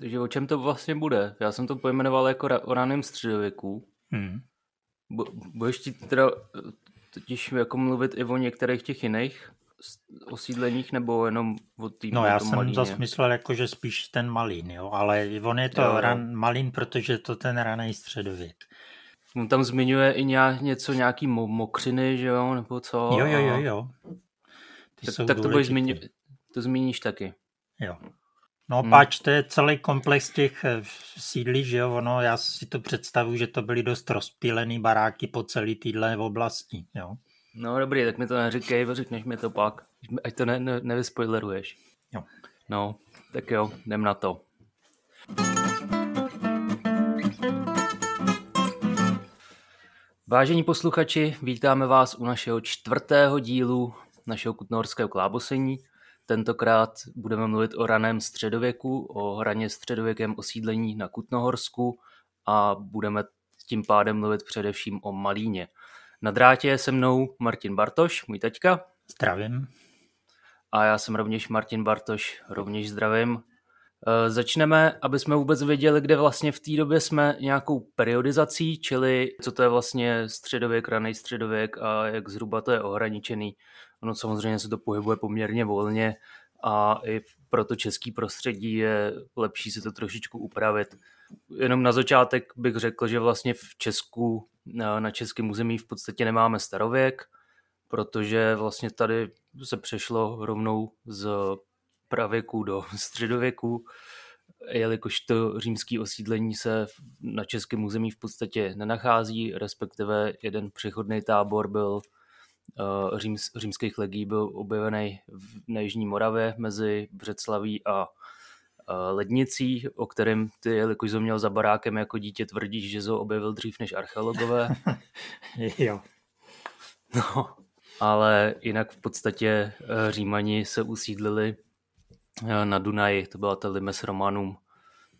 Takže o čem to vlastně bude? Já jsem to pojmenoval jako o raném středověku. Hmm. Budeš ti teda totiž jako mluvit i o některých těch jiných osídleních nebo jenom o tým No já jsem Malíně? zase myslel jako, že spíš ten Malín, jo, ale on je to jo, ran, Malín, protože to ten raný středověk. On tam zmiňuje i nějak, něco, nějaký mo- mokřiny, že jo, nebo co? Jo, jo, jo, jo. Ty tak, tak to, budeš zmíni, to zmíníš taky. Jo. No hmm. páč, to je celý komplex těch eh, sídlí, že jo, ono, já si to představuji, že to byly dost rozptýlený baráky po celé téhle oblasti, jo. No dobrý, tak mi to neříkej, řekneš mi to pak, ať to ne, ne, nevyspoileruješ. Jo. No, tak jo, jdem na to. Vážení posluchači, vítáme vás u našeho čtvrtého dílu našeho kutnohorského klábosení. Tentokrát budeme mluvit o raném středověku, o raně středověkém osídlení na Kutnohorsku a budeme tím pádem mluvit především o Malíně. Na drátě je se mnou Martin Bartoš, můj teďka. Zdravím. A já jsem rovněž Martin Bartoš, rovněž zdravím. E, začneme, aby jsme vůbec věděli, kde vlastně v té době jsme nějakou periodizací, čili co to je vlastně středověk, raný středověk a jak zhruba to je ohraničený. Ono samozřejmě se to pohybuje poměrně volně a i pro to český prostředí je lepší si to trošičku upravit. Jenom na začátek bych řekl, že vlastně v Česku, na českém území v podstatě nemáme starověk, protože vlastně tady se přešlo rovnou z pravěku do středověku, jelikož to římské osídlení se na českém území v podstatě nenachází, respektive jeden přechodný tábor byl uh, říms, římských legí byl objevený v Jižní Moravě mezi Břeclaví a uh, Lednicí, o kterém ty, jelikož jsi měl za barákem jako dítě, tvrdíš, že ho objevil dřív než archeologové. jo. No, ale jinak v podstatě uh, Římani se usídlili na Dunaji, to byla ta Limes Romanum,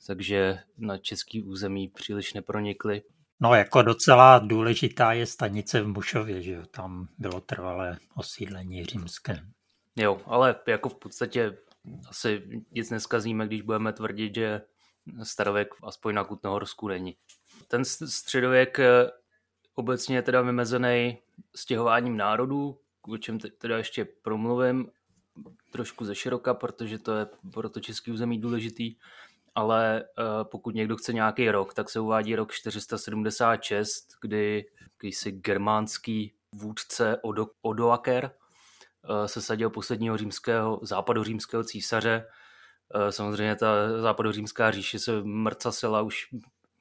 takže na český území příliš nepronikli. No jako docela důležitá je stanice v Mušově, že jo, tam bylo trvalé osídlení římské. Jo, ale jako v podstatě asi nic neskazíme, když budeme tvrdit, že starověk aspoň na Kutnohorsku není. Ten středověk eh, obecně je teda vymezený stěhováním národů, o čem teda ještě promluvím trošku ze široka, protože to je pro to český území důležitý ale uh, pokud někdo chce nějaký rok, tak se uvádí rok 476, kdy jakýsi germánský vůdce Odo, Odoaker uh, se sadil posledního římského, západořímského císaře. Uh, samozřejmě ta západořímská říše se mrcasila už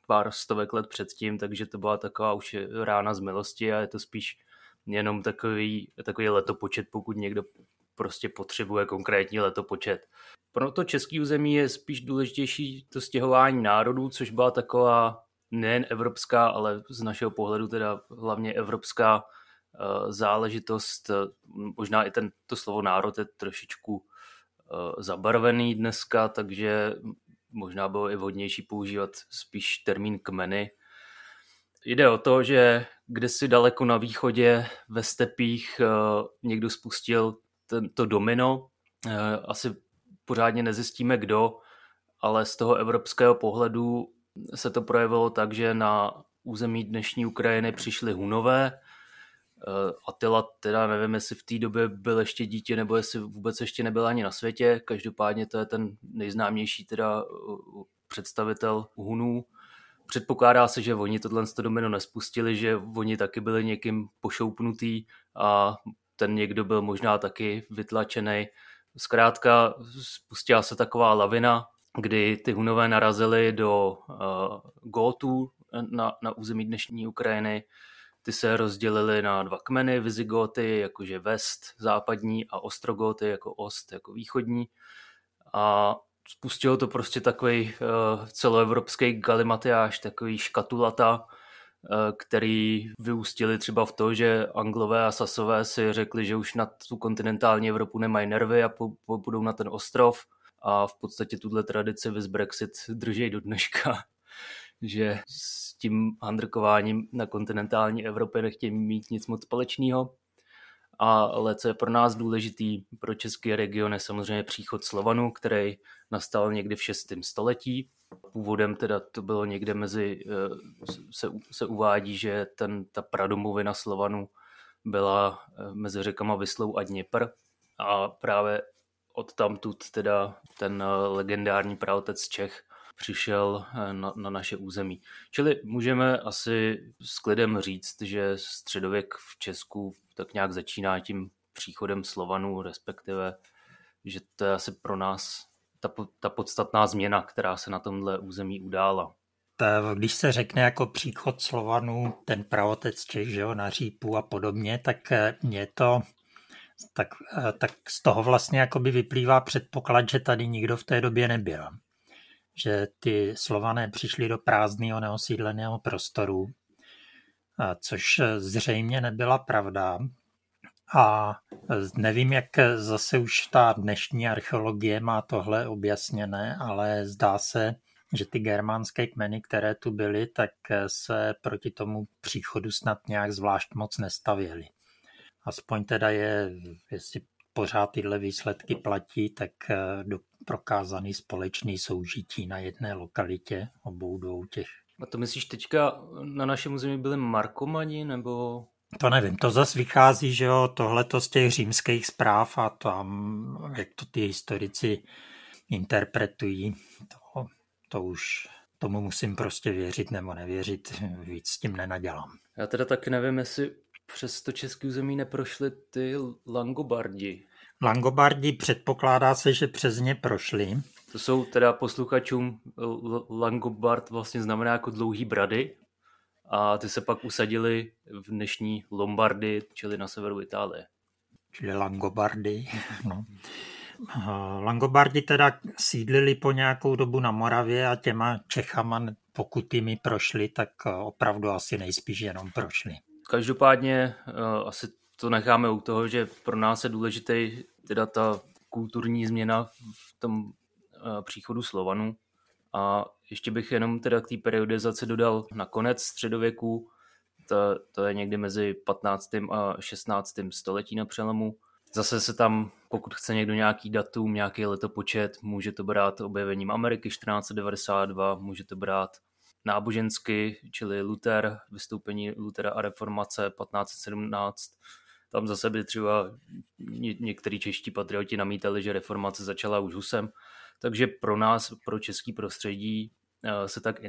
pár stovek let předtím, takže to byla taková už rána z milosti a je to spíš jenom takový, takový letopočet, pokud někdo prostě potřebuje konkrétní letopočet. Pro to český území je spíš důležitější to stěhování národů, což byla taková nejen evropská, ale z našeho pohledu teda hlavně evropská uh, záležitost. Možná i ten, to slovo národ je trošičku uh, zabarvený dneska, takže možná bylo i vhodnější používat spíš termín kmeny. Jde o to, že kde si daleko na východě ve stepích uh, někdo spustil tento domino. Asi pořádně nezjistíme kdo, ale z toho evropského pohledu se to projevilo tak, že na území dnešní Ukrajiny přišli Hunové. Eh, Attila teda nevím, jestli v té době byl ještě dítě, nebo jestli vůbec ještě nebyl ani na světě. Každopádně to je ten nejznámější teda eh, představitel Hunů. Předpokládá se, že oni tohle domino nespustili, že oni taky byli někým pošoupnutý a ten někdo byl možná taky vytlačený Zkrátka spustila se taková lavina, kdy ty Hunové narazili do uh, Gótů na, na území dnešní Ukrajiny. Ty se rozdělily na dva kmeny, Vizigoty jakože vest, západní a Ostrogoty jako ost, jako východní. A spustilo to prostě takový uh, celoevropský galimatiáš, takový škatulata, Eh, který vyústili třeba v to, že Anglové a Sasové si řekli, že už na tu kontinentální Evropu nemají nervy a půjdou na ten ostrov a v podstatě tuhle tradici vys Brexit drží do dneška, že s tím handrkováním na kontinentální Evropě nechtějí mít nic moc společného. ale co je pro nás důležitý, pro český region je samozřejmě příchod Slovanu, který nastal někdy v 6. století. Původem teda to bylo někde mezi, eh, se, se uvádí, že ten, ta pradomovina Slovanu byla eh, mezi řekama Vyslou a Dněpr a právě od tamtud teda ten eh, legendární praotec Čech přišel na, na naše území. Čili můžeme asi s klidem říct, že středověk v Česku tak nějak začíná tím příchodem Slovanů, respektive, že to je asi pro nás ta, ta podstatná změna, která se na tomhle území udála. Když se řekne jako příchod Slovanů, ten pravotec Čech, že jo, na Řípu a podobně, tak eh, je to tak, eh, tak z toho vlastně jakoby vyplývá předpoklad, že tady nikdo v té době nebyl. Že ty Slované přišli do prázdného neosídleného prostoru, což zřejmě nebyla pravda. A nevím, jak zase už ta dnešní archeologie má tohle objasněné, ale zdá se, že ty germánské kmeny, které tu byly, tak se proti tomu příchodu snad nějak zvlášť moc nestavěly. Aspoň teda je, jestli pořád tyhle výsledky platí, tak do prokázaný společný soužití na jedné lokalitě obou dvou těch a to myslíš teďka na našem území byli Markomani, nebo... To nevím, to zase vychází, že jo, tohleto z těch římských zpráv a tam, jak to ty historici interpretují, to, to už tomu musím prostě věřit nebo nevěřit, víc s tím nenadělám. Já teda taky nevím, jestli přes to české území neprošly ty Langobardi. Langobardi předpokládá se, že přes ně prošli. To jsou teda posluchačům Langobard vlastně znamená jako dlouhý brady a ty se pak usadili v dnešní Lombardy, čili na severu Itálie. Čili Langobardy, no. Langobardi teda sídlili po nějakou dobu na Moravě a těma Čechama, pokud jimi prošli, tak opravdu asi nejspíš jenom prošli. Každopádně eh, asi to necháme u toho, že pro nás je důležitý teda ta kulturní změna v tom Eh, příchodu Slovanů. A ještě bych jenom teda k té periodizaci dodal na konec středověku, to, to je někdy mezi 15. a 16. století na přelomu. Zase se tam, pokud chce někdo nějaký datum, nějaký letopočet, může to brát objevením Ameriky 1492, může to brát nábožensky, čili Luther, vystoupení Luthera a reformace 1517. Tam zase by třeba některý čeští patrioti namítali, že reformace začala už Husem, takže pro nás, pro český prostředí, eh, se tak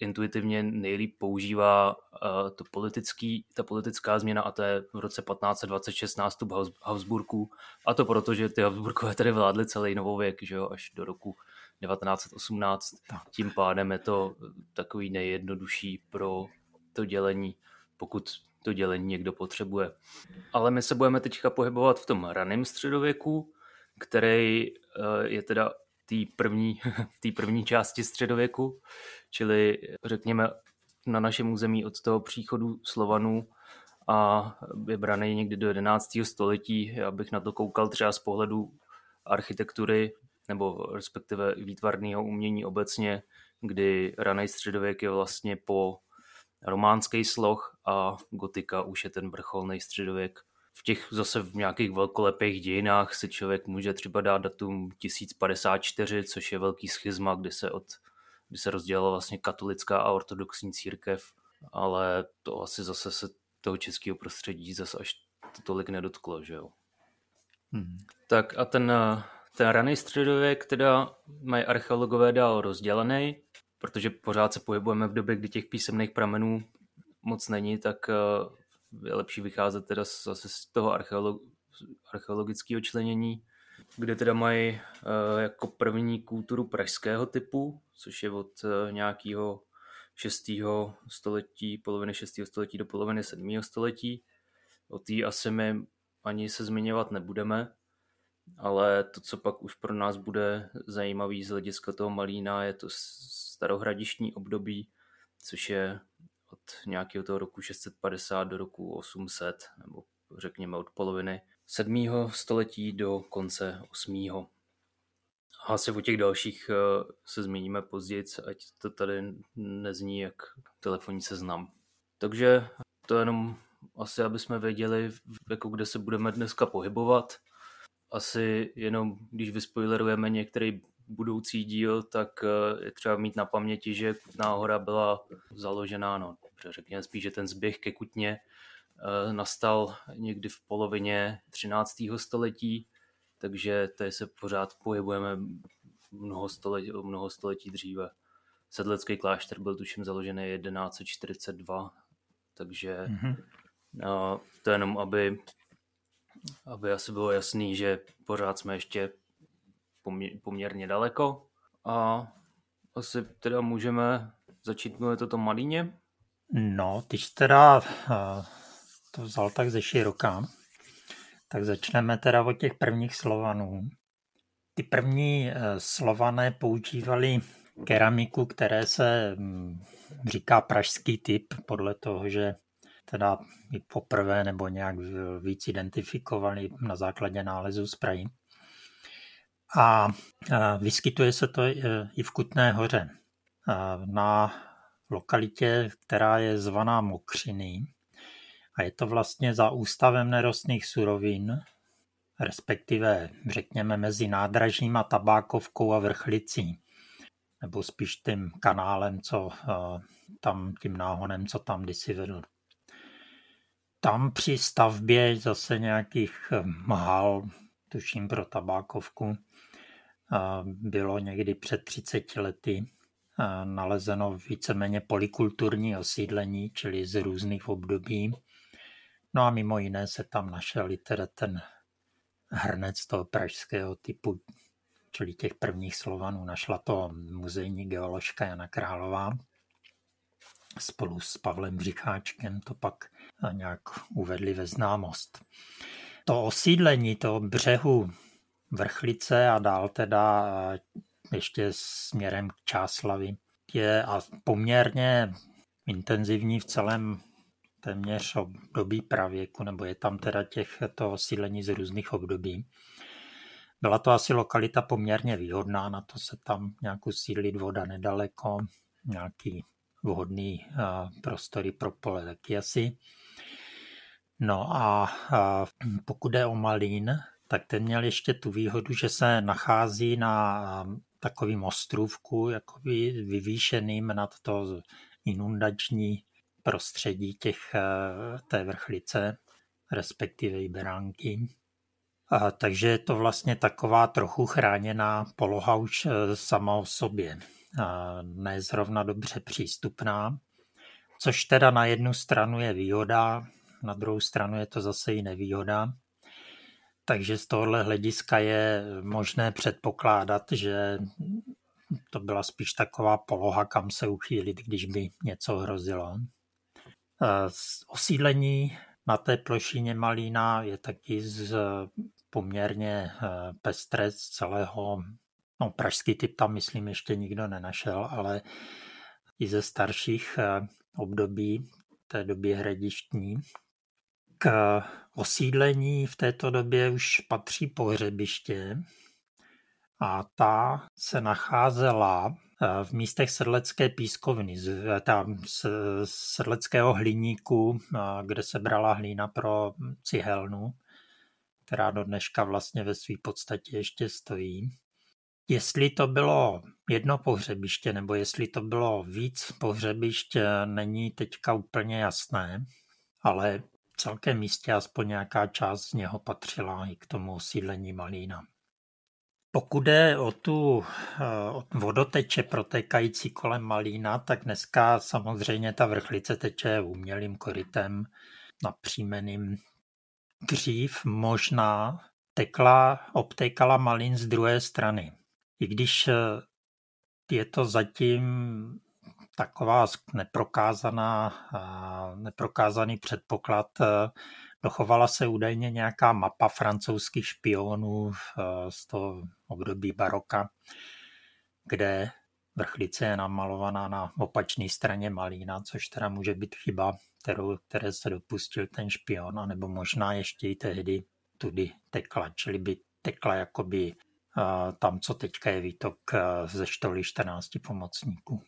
intuitivně nejlíp používá eh, to politický, ta politická změna a to je v roce 1526 nástup Habsburků a to proto, že ty Habsburkové tady vládly celý novověk, že jo, až do roku 1918. Tím pádem je to takový nejjednodušší pro to dělení, pokud to dělení někdo potřebuje. Ale my se budeme teďka pohybovat v tom raném středověku, který eh, je teda té první, první části středověku, čili řekněme na našem území od toho příchodu Slovanů a je braný někdy do 11. století. Já bych na to koukal třeba z pohledu architektury nebo respektive výtvarného umění obecně, kdy raný středověk je vlastně po románský sloh a gotika už je ten vrcholný středověk v těch zase v nějakých velkolepých dějinách si člověk může třeba dát datum 1054, což je velký schizma, kdy se, od, kdy se rozdělila vlastně katolická a ortodoxní církev, ale to asi zase se toho českého prostředí zase až to tolik nedotklo, že jo. Hmm. Tak a ten, ten raný středověk teda mají archeologové dál rozdělený, protože pořád se pohybujeme v době, kdy těch písemných pramenů moc není, tak je lepší vycházet teda zase z toho archeolog, archeologického členění, kde teda mají uh, jako první kulturu pražského typu, což je od uh, nějakého 6. století, poloviny 6. století do poloviny 7. století. O té asi my ani se zmiňovat nebudeme, ale to, co pak už pro nás bude zajímavý z hlediska toho Malína, je to starohradištní období, což je nějakého toho roku 650 do roku 800, nebo řekněme od poloviny 7. století do konce 8. A asi o těch dalších eh, se zmíníme později, ať to tady nezní jak telefonní seznam. Takže to jenom asi aby jsme věděli, jako kde se budeme dneska pohybovat. Asi jenom, když vyspoilerujeme některý budoucí díl, tak eh, je třeba mít na paměti, že Kutná hora byla založená, no, řekněme spíš, že ten zběh ke Kutně eh, nastal někdy v polovině 13. století, takže tady se pořád pohybujeme mnoho století, mnoho století dříve. Sedlecký klášter byl tuším založený 1142, takže mm-hmm. to jenom, aby, aby asi bylo jasný, že pořád jsme ještě poměrně daleko a asi teda můžeme začít mluvit o tom Malíně. No, jsi teda to vzal tak ze široká, tak začneme teda od těch prvních Slovanů. Ty první e, Slované používali keramiku, které se mm, říká pražský typ, podle toho, že teda i poprvé nebo nějak víc identifikovali na základě nálezu z Prahy. A vyskytuje se to i v Kutné hoře. Na lokalitě, která je zvaná Mokřiny. A je to vlastně za ústavem nerostných surovin, respektive řekněme mezi nádražím a tabákovkou a vrchlicí. Nebo spíš tím kanálem, co tam, tím náhonem, co tam kdysi vedl. Tam při stavbě zase nějakých hal, tuším pro tabákovku, bylo někdy před 30 lety nalezeno víceméně polikulturní osídlení, čili z různých období. No a mimo jiné se tam našel i teda ten hrnec toho pražského typu, čili těch prvních Slovanů. Našla to muzejní geoložka Jana Králová spolu s Pavlem Břicháčkem to pak nějak uvedli ve známost. To osídlení toho břehu Vrchlice a dál teda ještě směrem k Čáslavi je a poměrně intenzivní v celém téměř období pravěku, nebo je tam teda těch to osídlení z různých období. Byla to asi lokalita poměrně výhodná, na to se tam nějak usídlit voda nedaleko, nějaký vhodný prostory pro pole taky asi. No a, a pokud je o Malín, tak ten měl ještě tu výhodu, že se nachází na takovým ostrůvku, jakoby vyvýšeným nad to inundační prostředí těch, eh, té vrchlice, respektive i beránky. A, takže je to vlastně taková trochu chráněná poloha už eh, sama o sobě. A ne zrovna dobře přístupná, což teda na jednu stranu je výhoda, na druhou stranu je to zase i nevýhoda, takže z tohohle hlediska je možné předpokládat, že to byla spíš taková poloha, kam se uchýlit, když by něco hrozilo. Eh, osídlení na té plošině Malína je taky z poměrně eh, pestré z celého, no pražský typ tam myslím ještě nikdo nenašel, ale i ze starších eh, období té doby hradištní, k osídlení v této době už patří pohřebiště a ta se nacházela eh, v místech sedlecké pískovny, tam sedleckého hliníku, eh, kde se brala hlína pro cihelnu, která do dneška vlastně ve své podstatě ještě stojí. Jestli to bylo jedno pohřebiště nebo jestli to bylo víc pohřebišť, eh, není teďka úplně jasné, ale celkem místě aspoň nějaká část z něho patřila i k tomu osídlení Malína. Pokud jde o tu eh, vodoteče protékající kolem Malína, tak dneska samozřejmě ta vrchlice teče umělým korytem napřímeným. Dřív možná tekla, obtékala Malín z druhé strany. I když eh, je to zatím taková neprokázaná, neprokázaný předpoklad. Dochovala se údajně nějaká mapa francouzských špionů z toho období baroka, kde vrchlice je namalovaná na opačné straně Malína, což teda může být chyba, kterou, které se dopustil ten špion, anebo možná ještě i tehdy tudy tekla, čili by tekla jakoby tam, co teďka je výtok ze štoly 14 pomocníků.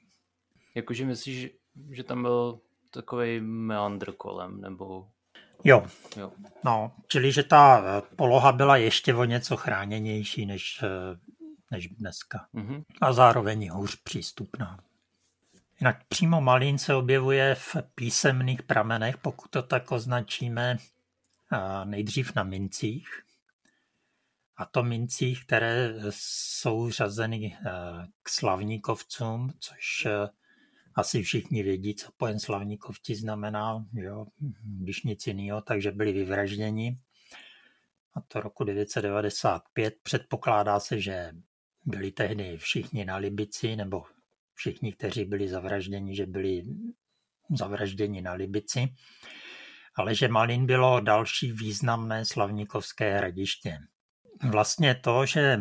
Jakože myslíš, že tam byl takový meandr kolem, nebo Jo. jo. No, čili že ta poloha byla ještě o něco chráněnější než, než dneska. Mm-hmm. A zároveň hůř přístupná. Jinak přímo Malín se objevuje v písemných pramenech, pokud to tak označíme, nejdřív na mincích. A to mincích, které jsou řazeny k slavníkovcům, což asi všichni vědí, co pojem slavníkovci znamená, jo, když nic jiného, takže byli vyvražděni. A to roku 995 předpokládá se, že byli tehdy všichni na Libici, nebo všichni, kteří byli zavražděni, že byli zavražděni na Libici, ale že Malin bylo další významné slavníkovské hradiště. Vlastně to, že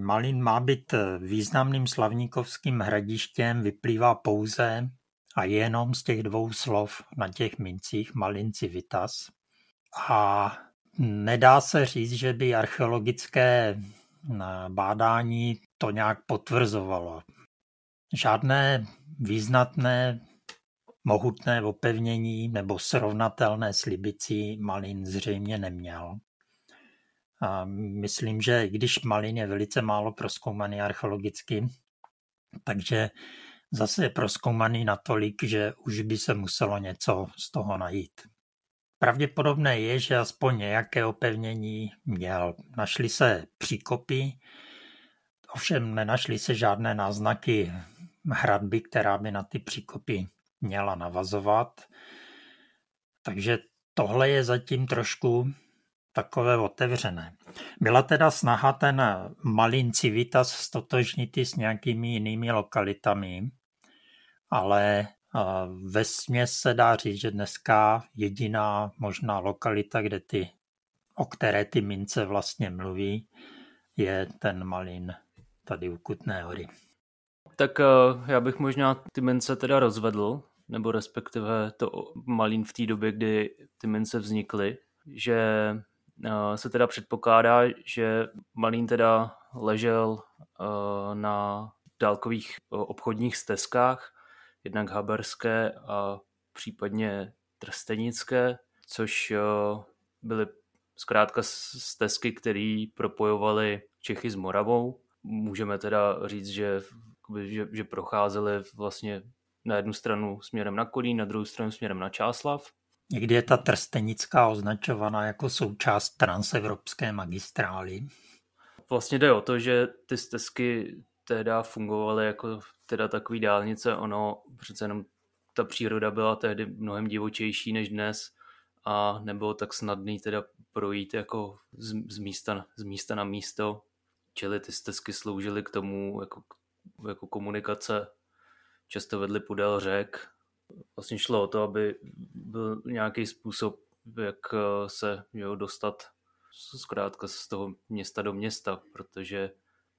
Malin má být významným slavníkovským hradištěm, vyplývá pouze a jenom z těch dvou slov na těch mincích Malin Civitas. A nedá se říct, že by archeologické bádání to nějak potvrzovalo. Žádné význatné mohutné opevnění nebo srovnatelné s Libicí Malin zřejmě neměl. A myslím, že když Malin je velice málo proskoumaný archeologicky, takže zase je proskoumaný natolik, že už by se muselo něco z toho najít. Pravděpodobné je, že aspoň nějaké opevnění měl. Našly se příkopy, ovšem nenašly se žádné náznaky hradby, která by na ty příkopy měla navazovat. Takže tohle je zatím trošku takové otevřené. Byla teda snaha ten Malin Civitas stotožnit s nějakými jinými lokalitami, ale ve směs se dá říct, že dneska jediná možná lokalita, kde ty, o které ty mince vlastně mluví, je ten Malin tady u Kutné hory. Tak já bych možná ty mince teda rozvedl, nebo respektive to Malín v té době, kdy ty mince vznikly, že se teda předpokládá, že Malín teda ležel na dálkových obchodních stezkách, jednak haberské a případně trstenické, což byly zkrátka stezky, které propojovaly Čechy s Moravou. Můžeme teda říct, že, že, že procházely vlastně na jednu stranu směrem na Kolín, na druhou stranu směrem na Čáslav. Někdy je ta trstenická označovaná jako součást transevropské magistrály. Vlastně jde o to, že ty stezky teda fungovaly jako teda takový dálnice, ono přece jenom ta příroda byla tehdy mnohem divočejší než dnes a nebylo tak snadný teda projít jako z, z, místa, z místa na místo, čili ty stezky sloužily k tomu jako, jako komunikace často vedli podél řek. Vlastně šlo o to, aby byl nějaký způsob, jak eh, se jo, dostat zkrátka z toho města do města, protože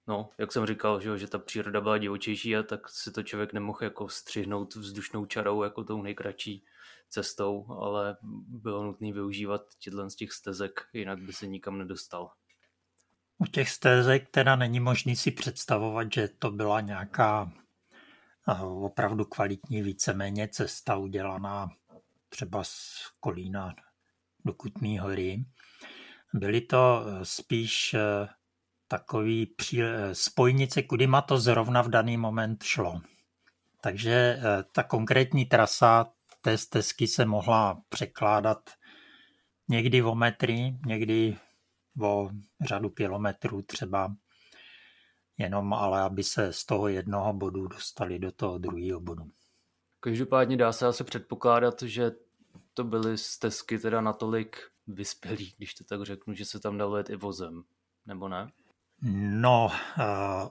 no, jak jsem říkal, že, že ta příroda byla divočejší a tak si to člověk nemohl jako střihnout vzdušnou čarou jako tou nejkratší cestou, ale bylo nutné využívat těchto z těch stezek, jinak by se nikam nedostal. U těch stezek teda není možný si představovat, že to byla nějaká opravdu kvalitní víceméně cesta udělaná třeba z Kolína do Kutný hory. Byly to eh, spíš eh, takový eh, spojnice, kudyma to zrovna v daný moment šlo. Takže ta konkrétní trasa té stezky se mohla překládat někdy o metry, někdy o řadu kilometrů třeba jenom ale aby se z toho jednoho bodu dostali do toho druhého bodu. Každopádně dá se asi předpokládat, že to byly stezky teda natolik vyspělý, když to tak řeknu, že se tam dalo jet i vozem, nebo ne? No, eh,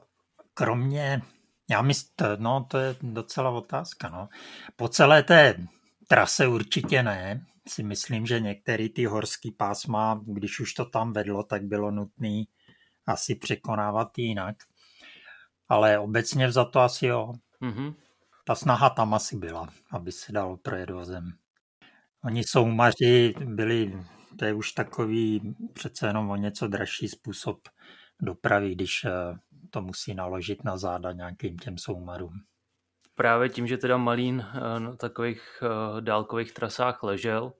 kromě, já myslím, no to je docela otázka, no. Po celé té trase určitě ne, si myslím, že některý ty horský pásma, když už to tam vedlo, tak bylo nutné asi překonávat jinak ale obecně za to asi jo. Mm-hmm. Ta snaha tam asi byla, aby se dalo projet vozem. Oni soumaři byli, to je už takový přece jenom o něco dražší způsob dopravy, když eh, to musí naložit na záda nějakým těm soumarům. Právě tím, že teda Malín eh, na takových eh, dálkových trasách ležel,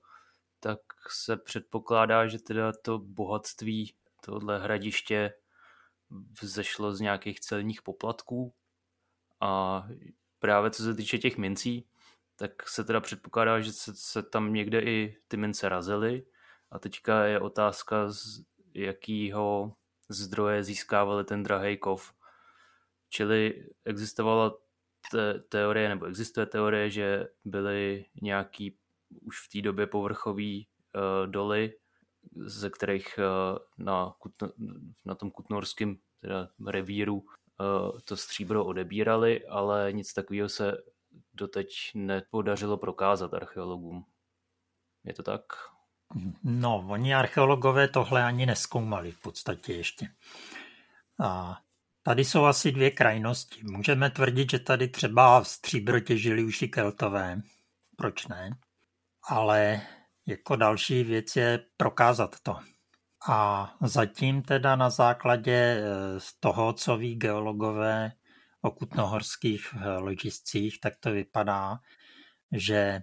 tak se předpokládá, že teda to bohatství tohle hradiště vzešlo z nějakých celních poplatků a právě co se týče těch mincí, tak se teda předpokládá, že se, se tam někde i ty mince razily a teďka je otázka, z jakýho zdroje získávali ten drahý kov. Čili existovala te- teorie, nebo existuje teorie, že byly nějaký už v té době povrchový uh, doly, ze kterých uh, na, na tom kutnorském teda revíru uh, to stříbro odebírali, ale nic takového se doteď nepodařilo prokázat archeologům. Je to tak? No, oni archeologové tohle ani neskoumali v podstatě ještě. A tady jsou asi dvě krajnosti. Můžeme tvrdit, že tady třeba stříbro těžili už i keltové. Proč ne? Ale jako další věc je prokázat to. A zatím teda na základě eh, z toho, co ví geologové o kutnohorských eh, ložiscích, tak to vypadá, že eh,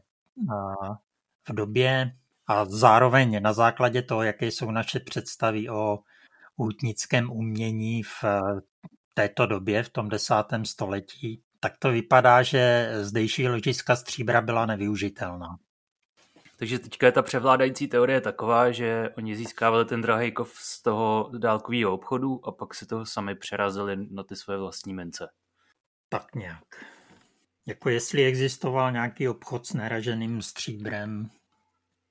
v době a zároveň na základě toho, jaké jsou naše představy o útnickém umění v této době, v tom desátém století, tak to vypadá, že zdejší ložiska stříbra byla nevyužitelná. Takže teďka je ta převládající teorie taková, že oni získávali ten drahý kov z toho dálkového obchodu a pak si toho sami přerazili na ty své vlastní mince. Tak nějak. Jako jestli existoval nějaký obchod s neraženým stříbrem,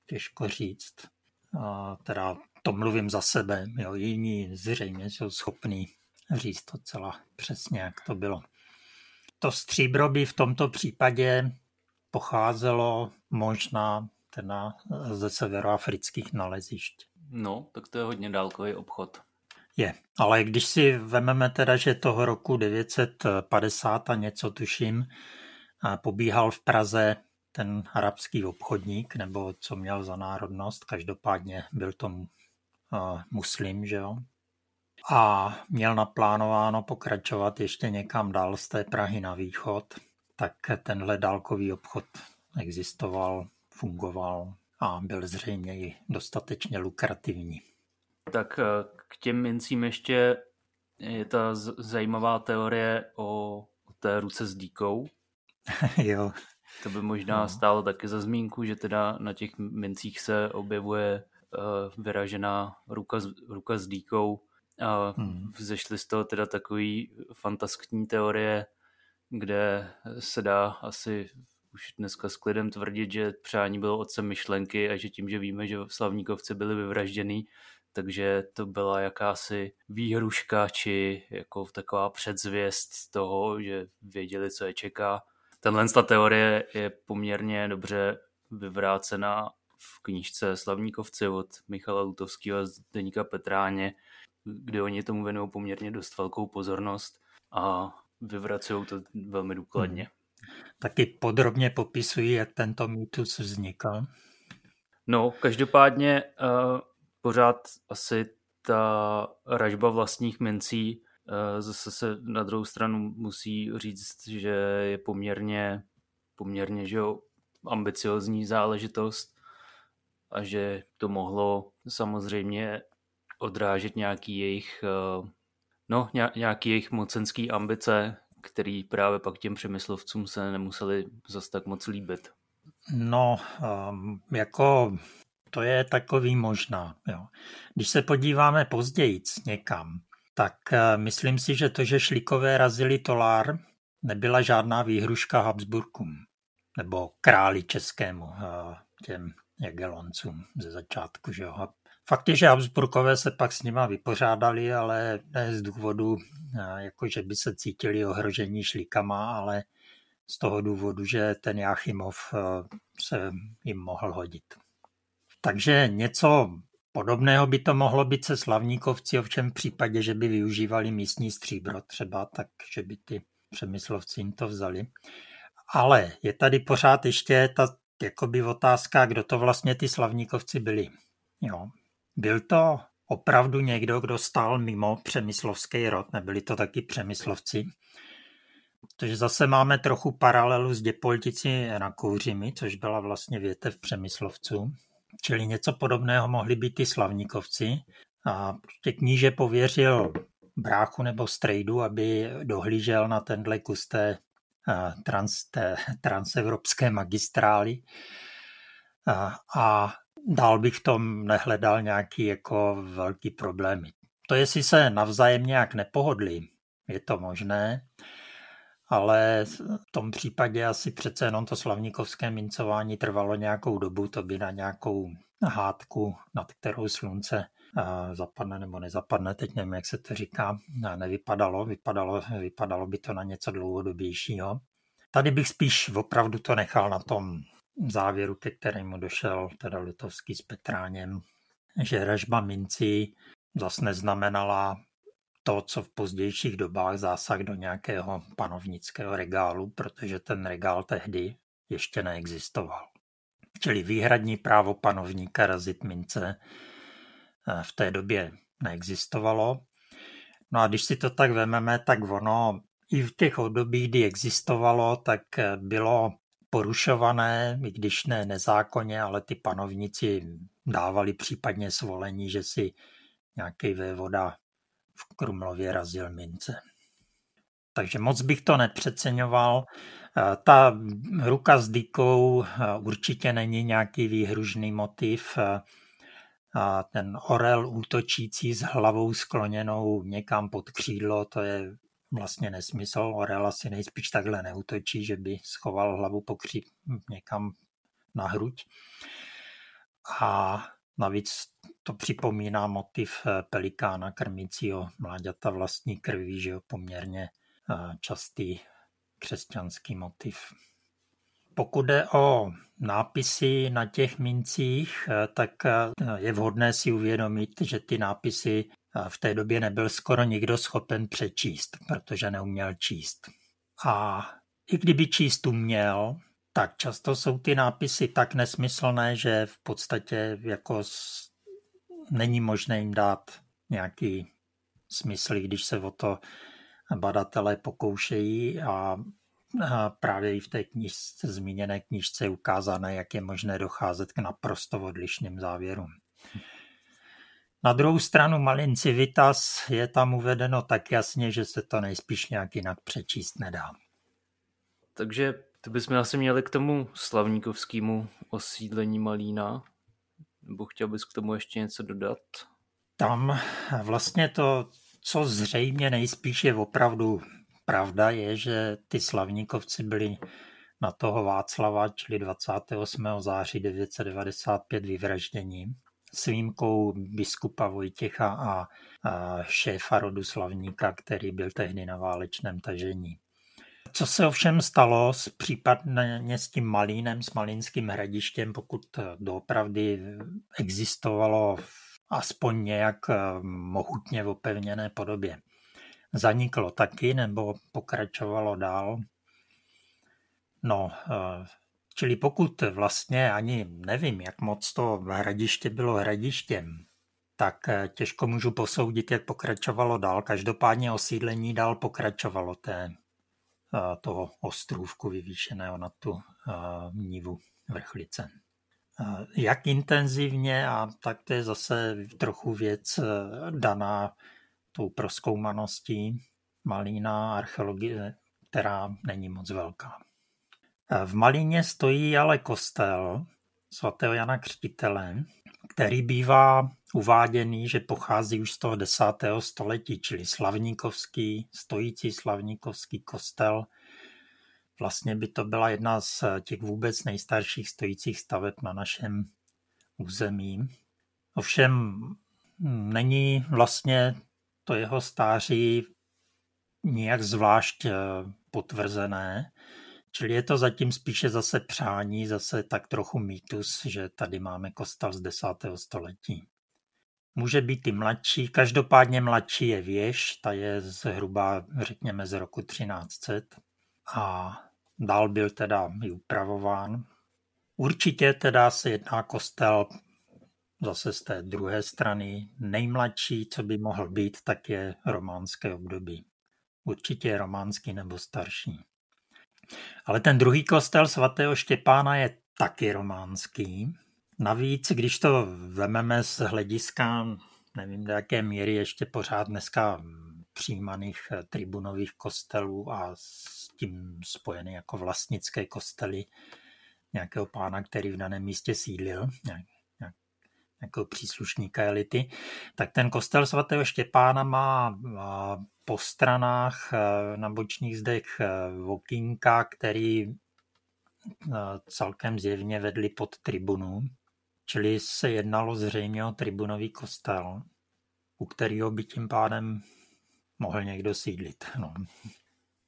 těžko říct. A teda to mluvím za sebe, jo, jiní zřejmě jsou schopní říct to celá přesně, jak to bylo. To stříbro by v tomto případě pocházelo možná teda ze severoafrických nalezišť. No, tak to je hodně dálkový obchod. Je, ale když si vememe teda, že toho roku 950 a něco tuším, pobíhal v Praze ten arabský obchodník, nebo co měl za národnost, každopádně byl to uh, muslim, že jo. A měl naplánováno pokračovat ještě někam dál z té Prahy na východ, tak tenhle dálkový obchod existoval, fungoval a byl zřejmě i dostatečně lukrativní. Tak e, k těm mincím ještě je ta zajímavá teorie o, o té ruce s díkou. jo. To by možná no. stálo taky za zmínku, že teda na těch mincích se objevuje uh, vyražená ruka s, ruka s dýkou a hmm. vzešly z toho teda takový fantaskní teorie, kde se dá asi už dneska s klidem tvrdit, že přání bylo otcem myšlenky a že tím, že víme, že slavníkovci byli vyvražděný, takže to byla jakási výhruška či jako taková předzvěst toho, že věděli, co je čeká Tenhle ta teorie je poměrně dobře vyvrácená v knížce Slavníkovci od Michala Lutovského a Deníka Petráně, kde oni tomu věnují poměrně dost velkou pozornost a vyvracují to velmi důkladně. Hmm. Taky podrobně popisují, jak tento mýtus vznikl. No, každopádně uh, pořád asi ta ražba vlastních mincí Eh, zase se na druhou stranu musí říct, že je poměrně, poměrně že jo, ambiciozní záležitost a že to mohlo samozřejmě odrážet nějaký jejich, eh, no, nějaký jejich mocenský ambice, který právě pak těm přemyslovcům se nemuseli zase tak moc líbit. No, um, jako to je takový možná. Jo. Když se podíváme později někam, tak eh, myslím si, že to, že Šlíkové razili Tolár, nebyla žádná výhruška Habsburkům nebo králi českému, eh, těm Jageloncům ze začátku. Že jo. Fakt je, že Habsburkové se pak s nima vypořádali, ale ne z důvodu, eh, jako že by se cítili ohrožení šlíkama, ale z toho důvodu, že ten Jáchymov se jim mohl hodit. Takže něco Podobného by to mohlo být se slavníkovci, ovšem v případě, že by využívali místní stříbro třeba, tak že by ty přemyslovci jim to vzali. Ale je tady pořád ještě ta jakoby otázka, kdo to vlastně ty slavníkovci byli. Jo. Byl to opravdu někdo, kdo stál mimo přemyslovský rod, nebyli to taky přemyslovci. Takže zase máme trochu paralelu s Děpoltici na Kouřimi, což byla vlastně větev přemyslovců Čili něco podobného mohli být ty slavníkovci. A prostě kníže pověřil bráchu nebo strejdu, aby dohlížel na tenhle kus té, trans, té transevropské magistrály. A, a dál bych v tom nehledal nějaký jako velký problémy. To jestli se navzájem nějak nepohodlí, je to možné, ale v tom případě asi přece jenom to slavníkovské mincování trvalo nějakou dobu, to by na nějakou hádku, nad kterou slunce zapadne nebo nezapadne, teď nevím, jak se to říká, nevypadalo, vypadalo, vypadalo by to na něco dlouhodobějšího. Tady bych spíš opravdu to nechal na tom závěru, ke kterému došel teda Litovský s Petráněm, že ražba mincí zase neznamenala to, co v pozdějších dobách zásah do nějakého panovnického regálu, protože ten regál tehdy ještě neexistoval. Čili výhradní právo panovníka razit mince eh, v té době neexistovalo. No a když si to tak vememe, tak ono i v těch obdobích, kdy existovalo, tak eh, bylo porušované, i když ne nezákonně, ale ty panovníci dávali případně svolení, že si nějaký vévoda v Krumlově razil mince. Takže moc bych to nepřeceňoval. Eh, ta ruka s dýkou eh, určitě není nějaký výhružný motiv. Eh, ten orel útočící s hlavou skloněnou někam pod křídlo, to je vlastně nesmysl. Orel asi nejspíš takhle neutočí, že by schoval hlavu pokří někam na hruď. A navíc to připomíná motiv eh, pelikána krmícího mláďata vlastní krví, že jo, poměrně eh, častý křesťanský motiv. Pokud jde o nápisy na těch mincích, eh, tak je vhodné si uvědomit, že ty nápisy v té době nebyl skoro nikdo schopen přečíst, protože neuměl číst. A i kdyby číst uměl, tak často jsou ty nápisy tak nesmyslné, že v podstatě jako není možné jim dát nějaký smysl, když se o to badatelé pokoušejí a právě i v té knižce, zmíněné knižce je ukázané, jak je možné docházet k naprosto odlišným závěrům. Na druhou stranu Malin Civitas je tam uvedeno tak jasně, že se to nejspíš nějak jinak přečíst nedá. Takže to bychom asi měli k tomu slavníkovskému osídlení Malína. Nebo chtěl bys k tomu ještě něco dodat? Tam vlastně to, co zřejmě nejspíš je opravdu pravda, je, že ty slavníkovci byli na toho Václava, čili 28. září 995 vyvraždění s výjimkou biskupa Vojtěcha a, šéfa rodu Slavníka, který byl tehdy na válečném tažení. Co se ovšem stalo s případně s tím Malínem, s Malínským hradištěm, pokud doopravdy existovalo aspoň nějak eh, mohutně v opevněné podobě? Zaniklo taky nebo pokračovalo dál? No, eh, Čili pokud vlastně ani nevím, jak moc to hradiště bylo hradištěm, tak eh, těžko můžu posoudit, jak pokračovalo dál. Každopádně osídlení dál pokračovalo té, eh, toho ostrůvku vyvýšeného na tu eh, nívu vrchlice. Jak intenzivně, a tak to je zase trochu věc daná tou proskoumaností malína archeologie, která není moc velká. V Malíně stojí ale kostel svatého Jana Křtitele, který bývá uváděný, že pochází už z toho desátého století, čili slavníkovský, stojící slavníkovský kostel. Vlastně by to byla jedna z těch vůbec nejstarších stojících staveb na našem území. Ovšem není vlastně to jeho stáří nijak zvlášť potvrzené. Čili je to zatím spíše zase přání, zase tak trochu mýtus, že tady máme kostel z 10. století. Může být i mladší, každopádně mladší je věž, ta je zhruba, řekněme, z roku 1300 a dál byl teda i upravován. Určitě teda se jedná kostel zase z té druhé strany. Nejmladší, co by mohl být, tak je románské období. Určitě je románský nebo starší. Ale ten druhý kostel svatého Štěpána je taky románský. Navíc, když to vememe z hlediska, nevím do jaké míry ještě pořád dneska přijímaných eh, tribunových kostelů a s tím spojený jako vlastnické kostely nějakého pána, který v daném místě sídlil, nějakého příslušníka elity, tak ten kostel svatého Štěpána má po stranách eh, na bočních zdech eh, vokínka, který celkem zjevně vedli pod tribunu, čili se jednalo zřejmě o tribunový kostel, u kterého by tím pádem mohl někdo sídlit. No.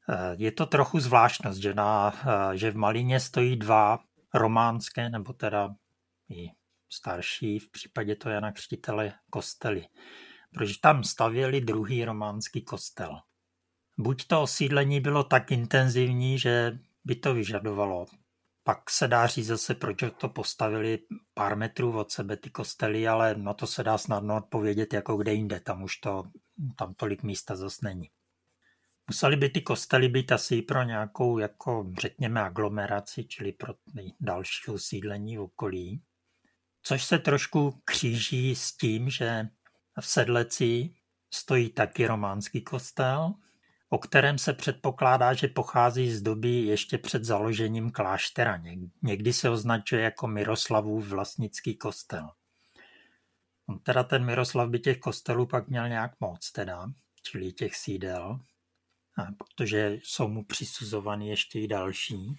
Eh, je to trochu zvláštnost, že, na, eh, že v Malíně stojí dva románské, nebo teda i starší, v případě to Jana Křtitele, kostely. Protože tam stavěli druhý románský kostel. Buď to osídlení bylo tak intenzivní, že by to vyžadovalo. Pak se dá říct zase, proč to postavili pár metrů od sebe ty kostely, ale na to se dá snadno odpovědět jako kde jinde. Tam už to tam tolik místa zase není. Museli by ty kostely být asi pro nějakou, jako řekněme, aglomeraci, čili pro další usídlení v okolí. Což se trošku kříží s tím, že v Sedleci stojí taky románský kostel, o kterém se předpokládá, že pochází z doby ještě před založením kláštera. Někdy se označuje jako Miroslavův vlastnický kostel. On teda ten Miroslav by těch kostelů pak měl nějak moc teda, čili těch sídel, protože jsou mu přisuzovaný ještě i další.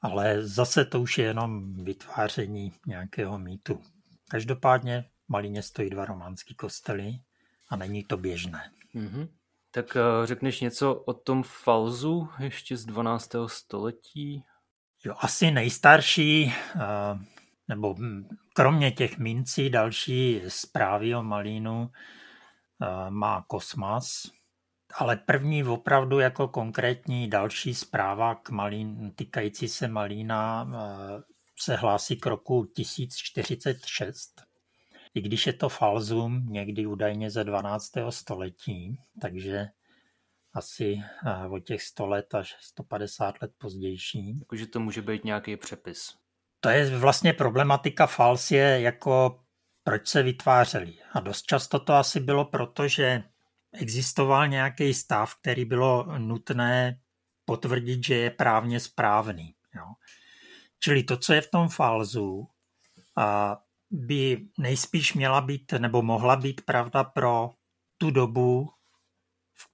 Ale zase to už je jenom vytváření nějakého mýtu. Každopádně Malíně stojí dva románský kostely a není to běžné. Mm-hmm. Tak uh, řekneš něco o tom falzu ještě z 12. století? Jo, asi nejstarší uh, nebo kromě těch mincí další zprávy o Malínu eh, má Kosmas, ale první opravdu jako konkrétní další zpráva k Malín, týkající se Malína eh, se hlásí k roku 1046, i když je to falzum někdy údajně ze 12. století, takže asi o těch 100 let až 150 let pozdější. Takže to může být nějaký přepis to je vlastně problematika fals je jako proč se vytvářely. A dost často to asi bylo proto, že existoval nějaký stav, který bylo nutné potvrdit, že je právně správný. Jo. Čili to, co je v tom falzu, a by nejspíš měla být nebo mohla být pravda pro tu dobu,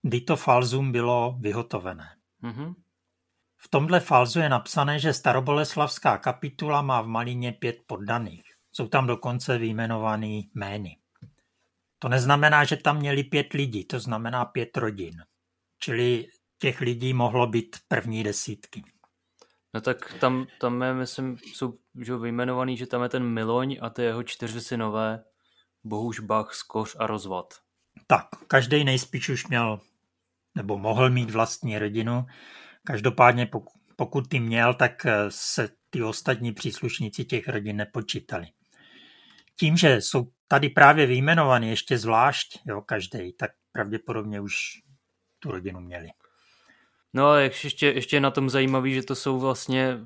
kdy to falzum bylo vyhotovené. Mm-hmm. V tomhle falzu je napsané, že staroboleslavská kapitula má v Malíně pět poddaných. Jsou tam dokonce vyjmenovaný jmény. To neznamená, že tam měli pět lidí, to znamená pět rodin. Čili těch lidí mohlo být první desítky. No tak tam, tam je, myslím, jsou že vyjmenovaný, že tam je ten Miloň a ty jeho čtyři synové, Bohuž, Bach, Skoř a Rozvad. Tak, každý nejspíš už měl nebo mohl mít vlastní rodinu Každopádně pokud ty měl, tak eh, se ty ostatní příslušníci těch rodin nepočítali. Tím, že jsou tady právě vyjmenovaný ještě zvlášť, jo, každý, tak pravděpodobně už tu rodinu měli. No a ještě, ještě na tom zajímavý, že to jsou vlastně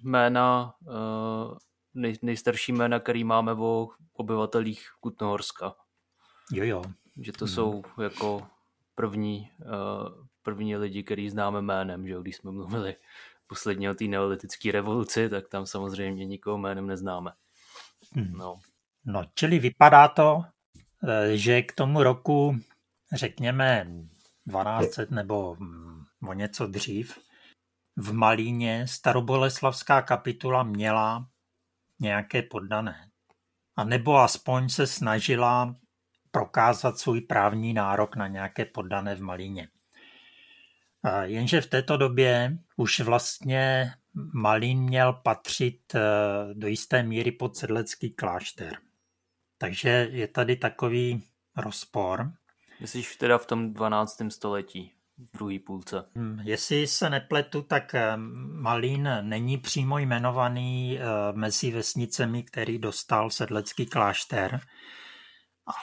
jména, uh, nej, nejstarší jména, který máme o obyvatelích Kutnohorska. Jo, jo. Že to hmm. jsou jako první, uh, první lidi, který známe jménem, že když jsme mluvili posledně o té neolitické revoluci, tak tam samozřejmě nikoho jménem neznáme. Hmm. No. no, čili vypadá to, eh, že k tomu roku, řekněme 1200 nebo hm, o něco dřív, v Malíně staroboleslavská kapitula měla nějaké poddané. A nebo aspoň se snažila prokázat svůj právní nárok na nějaké poddané v Malíně. Jenže v této době už vlastně Malín měl patřit eh, do jisté míry pod sedlecký klášter. Takže je tady takový rozpor. Myslíš teda v tom 12. století, druhé půlce? Hmm, jestli se nepletu, tak eh, Malín není přímo jmenovaný eh, mezi vesnicemi, který dostal sedlecký klášter,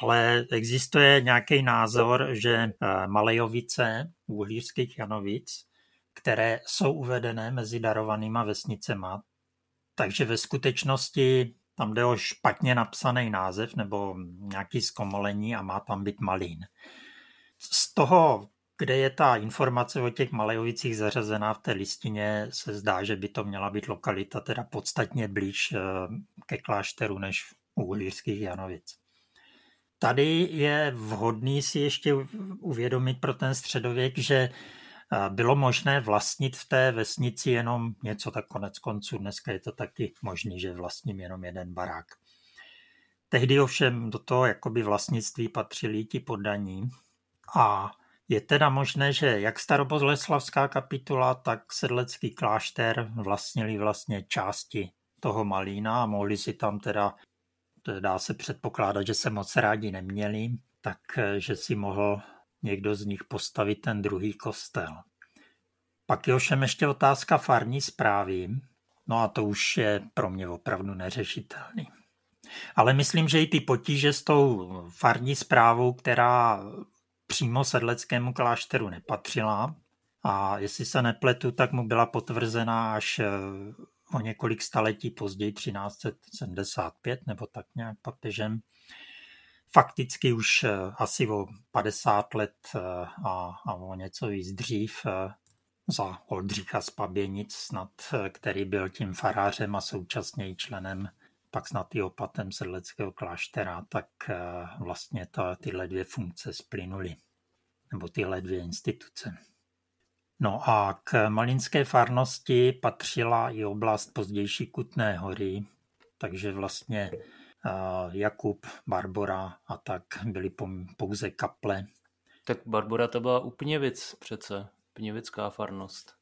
ale existuje nějaký názor, že eh, Malejovice Uhlířských Janovic, které jsou uvedené mezi darovanýma vesnicema, takže ve skutečnosti tam jde o špatně napsaný název nebo nějaký zkomolení a má tam být Malín. Z toho, kde je ta informace o těch Malejovicích zařazená v té listině, se zdá, že by to měla být lokalita teda podstatně blíž eh, ke klášteru než u Ulírských Janovic. Tady je vhodný si ještě uvědomit pro ten středověk, že bylo možné vlastnit v té vesnici jenom něco, tak konec konců dneska je to taky možný, že vlastním jenom jeden barák. Tehdy ovšem do toho jakoby vlastnictví patřili ti poddaní a je teda možné, že jak starobozleslavská kapitula, tak sedlecký klášter vlastnili vlastně části toho Malína a mohli si tam teda, to dá se předpokládat, že se moc rádi neměli, tak že si mohl někdo z nich postavit ten druhý kostel. Pak je ovšem ještě otázka farní zprávy, no a to už je pro mě opravdu neřešitelný. Ale myslím, že i ty potíže s tou farní zprávou, která přímo sedleckému klášteru nepatřila, a jestli se nepletu, tak mu byla potvrzená až eh, o několik staletí později, 1375 nebo tak nějak papežem. Fakticky už eh, asi o 50 let eh, a, a o něco víc dřív za Oldřicha z Paběnic snad, který byl tím farářem a současně i členem pak snad i opatem sedleckého kláštera, tak vlastně ta, tyhle dvě funkce splynuly, nebo tyhle dvě instituce. No a k malinské farnosti patřila i oblast pozdější Kutné hory, takže vlastně Jakub, Barbora a tak byly pouze kaple. Tak Barbora to byla úplně věc přece, věcká farnost.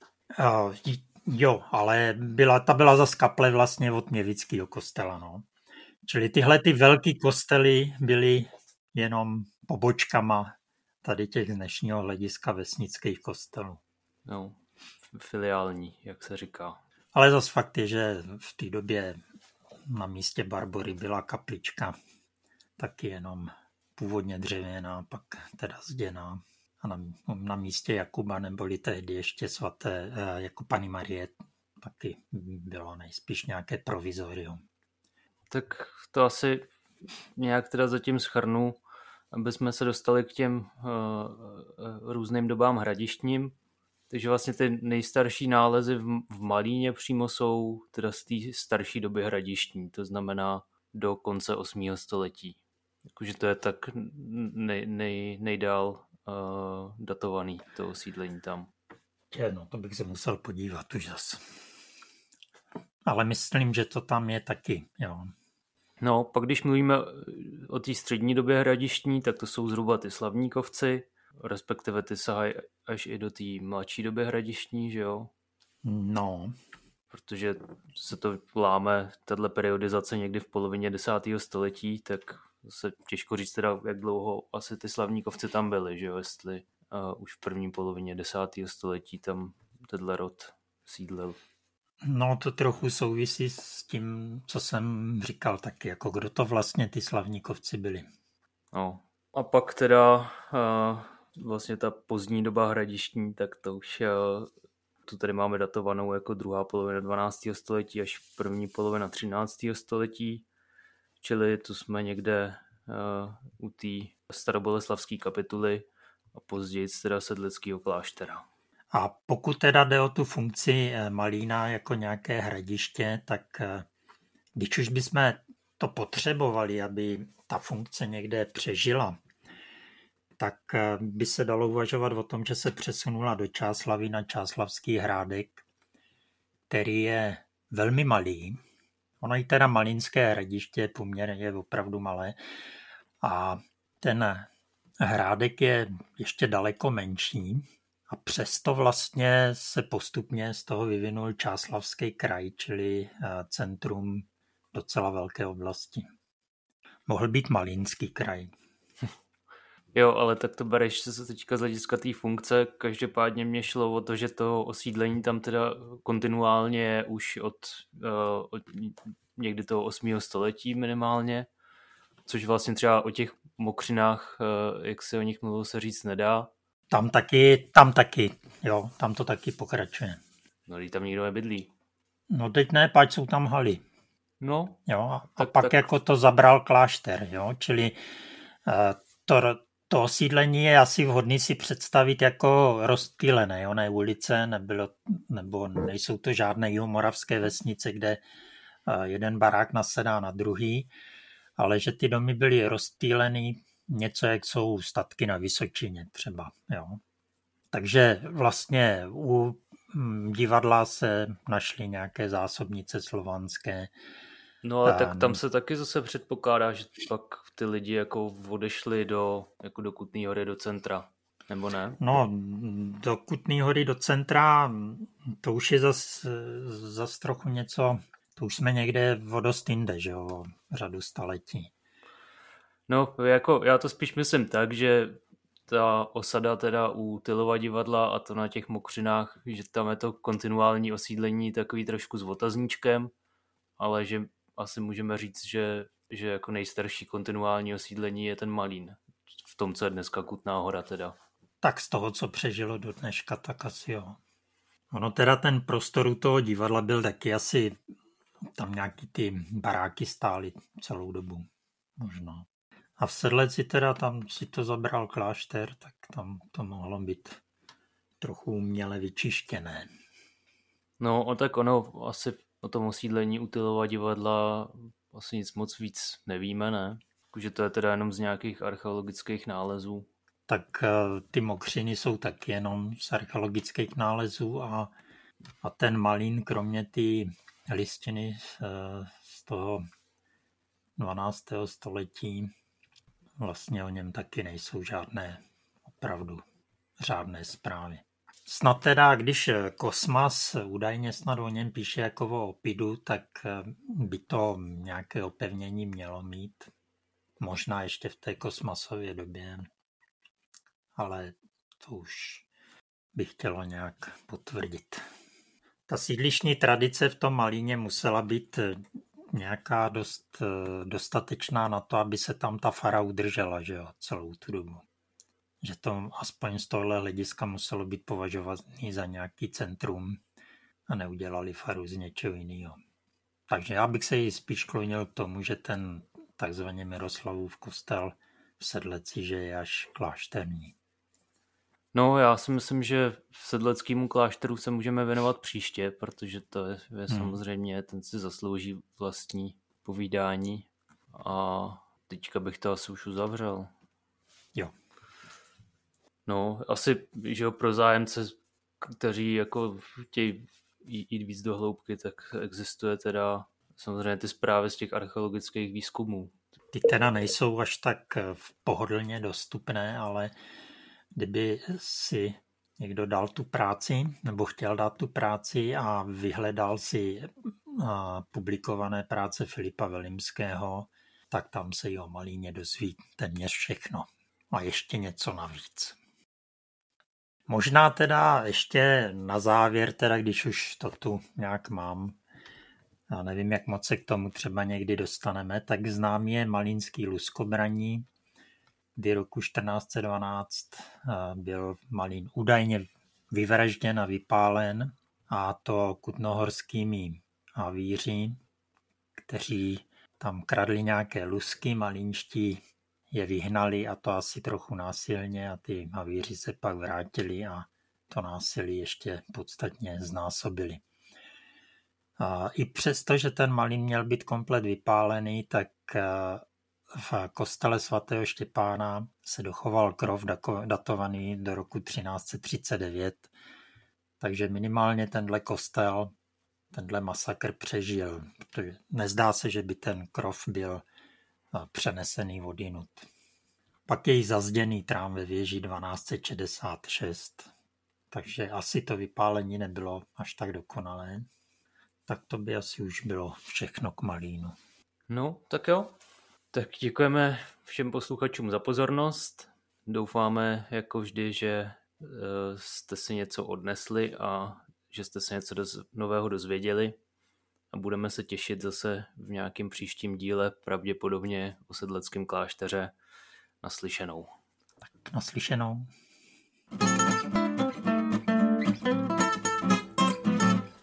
Jo, ale byla, ta byla za kaple vlastně od Měvického kostela. No. Čili tyhle ty velký kostely byly jenom pobočkama tady těch z dnešního hlediska vesnických kostelů. No, filiální, jak se říká. Ale zase fakt je, že v té době na místě Barbory byla kaplička, taky jenom původně dřevěná, pak teda zděná. Na, na místě Jakuba neboli tehdy ještě svaté eh, jako paní Marie taky bylo nejspíš nějaké provizorium. Tak to asi nějak teda zatím schrnu, aby jsme se dostali k těm uh, různým dobám hradištním. Takže vlastně ty nejstarší nálezy v, v Malíně přímo jsou teda z té starší doby hradištní, to znamená do konce 8. století. Jakože to je tak nej, nej, nejdál uh, datovaný to osídlení tam. Je, no, to bych se musel podívat už zase. Ale myslím, že to tam je taky, jo. No, pak když mluvíme o té střední době hradištní, tak to jsou zhruba ty slavníkovci, respektive ty sahají až i do té mladší doby hradištní, že jo? No. Protože se to láme, tahle periodizace někdy v polovině desátého století, tak se těžko říct teda, jak dlouho asi ty slavníkovci tam byli, že jo? Jestli uh, už v první polovině desátého století tam tenhle rod sídlil. No to trochu souvisí s tím, co jsem říkal taky, jako kdo to vlastně ty slavníkovci byli. No. A pak teda uh, vlastně ta pozdní doba hradištní, tak to už eh, tu tady máme datovanou jako druhá polovina 12. století až první polovina 13. století, čili tu jsme někde uh, u té staroboleslavské kapituly a později teda sedleckého kláštera. A pokud teda jde o tu funkci eh, Malína jako nějaké hradiště, tak když už bychom to potřebovali, aby ta funkce někde přežila, tak eh, by se dalo uvažovat o tom, že se přesunula do Čáslavy na Čáslavský hrádek, který je velmi malý. Ono i teda malinské hradiště poměrně je opravdu malé. A ten hrádek je ještě daleko menší a přesto vlastně se postupně z toho vyvinul Čáslavský kraj, čili eh, centrum docela velké oblasti. Mohl být Malínský kraj. Jo, ale tak to bereš se teďka z hlediska té funkce. Každopádně mě šlo o to, že to osídlení tam teda kontinuálně je už od, uh, od někdy toho 8. století minimálně, což vlastně třeba o těch mokřinách, uh, jak se o nich mluvil, se říct nedá. Tam taky, tam taky, jo, tam to taky pokračuje. No, tam nikdo nebydlí. No teď ne, páč jsou tam haly. No. Jo, a tak, pak tak... jako to zabral klášter, jo, čili uh, to, to osídlení je asi vhodný si představit jako rozptýlené, jo, ne ulice, nebylo, nebo nejsou to žádné jihomoravské vesnice, kde jeden barák nasedá na druhý, ale že ty domy byly rozptýlený něco, jak jsou statky na Vysočině třeba, jo. Takže vlastně u hm, divadla se našly nějaké zásobnice slovanské. No ale tak tam se taky zase předpokládá, že pak ty lidi jako odešli do, jako do Kutný hory do centra, nebo ne? No, do Kutný hory do centra, to už je zas, zas trochu něco, to už jsme někde o dost jinde, že jo, řadu staletí. No, jako já to spíš myslím tak, že ta osada teda u Tylova divadla a to na těch mokřinách, že tam je to kontinuální osídlení takový trošku s otazníčkem, ale že asi můžeme říct, že, že jako nejstarší kontinuální osídlení je ten Malín. V tom, co je dneska Kutná hora teda. Tak z toho, co přežilo do dneška, tak asi jo. Ono teda ten prostor u toho divadla byl taky asi, tam nějaký ty baráky stály celou dobu. Možná. A v Sedleci teda tam si to zabral klášter, tak tam to mohlo být trochu uměle vyčištěné. No, tak ono asi o tom osídlení Utilova divadla asi nic moc víc nevíme, ne? Že to je teda jenom z nějakých archeologických nálezů. Tak eh, ty mokřiny jsou taky jenom z archeologických nálezů a, a ten malín, kromě ty listiny z, eh, z toho 12. století, vlastně o něm taky nejsou žádné opravdu řádné zprávy. Snad teda, když Kosmas údajně snad o něm píše jako o opidu, tak eh, by to nějaké opevnění mělo mít. Možná ještě v té kosmasově době, ale to už bych chtělo nějak potvrdit. Ta sídlišní tradice v tom Malíně musela být nějaká dost eh, dostatečná na to, aby se tam ta fara udržela, že jo, celou tu dobu. Že to aspoň z tohle hlediska muselo být považovaný za nějaký centrum a neudělali faru z něčeho jiného. Takže já bych se jí spíš klonil k tomu, že ten takzvaně Miroslavův kostel v Sedleci, že je až klášterní. No, já si myslím, že v sedleckému klášteru se můžeme věnovat příště, protože to je, je hmm. samozřejmě, ten si zaslouží vlastní povídání a teďka bych to asi už uzavřel. Jo. No, asi, že jo, pro zájemce, kteří jako chtějí jít víc do hloubky, tak existuje teda samozřejmě ty zprávy z těch archeologických výzkumů. Ty teda nejsou až tak pohodlně dostupné, ale kdyby si někdo dal tu práci nebo chtěl dát tu práci a vyhledal si publikované práce Filipa Velimského, tak tam se o Malíně dozví téměř všechno. A ještě něco navíc. Možná teda ještě na závěr, teda když už to tu nějak mám, já nevím, jak moc se k tomu třeba někdy dostaneme, tak znám je malínský luskobraní, kdy roku 1412 eh, byl Malín údajně vyvražděn a vypálen. A to kutnohorskými havíři, kteří tam kradli nějaké lusky, malínští je vyhnali a to asi trochu násilně a ty havíři se pak vrátili a to násilí ještě podstatně znásobili. A I přesto, že ten malý měl být komplet vypálený, tak eh, v kostele svatého Štěpána se dochoval krov datovaný do roku 1339, takže minimálně tenhle kostel, tenhle masakr přežil, nezdá se, že by ten krov byl přenesený vodinut. Pak je zazděný trám ve věži 1266, takže asi to vypálení nebylo až tak dokonalé. Tak to by asi už bylo všechno k Malínu. No, tak jo. Tak děkujeme všem posluchačům za pozornost. Doufáme, jako vždy, že eh, jste si něco odnesli a že jste se něco doz- nového dozvěděli budeme se těšit zase v nějakém příštím díle, pravděpodobně o sedleckém klášteře naslyšenou. Tak naslyšenou. thank you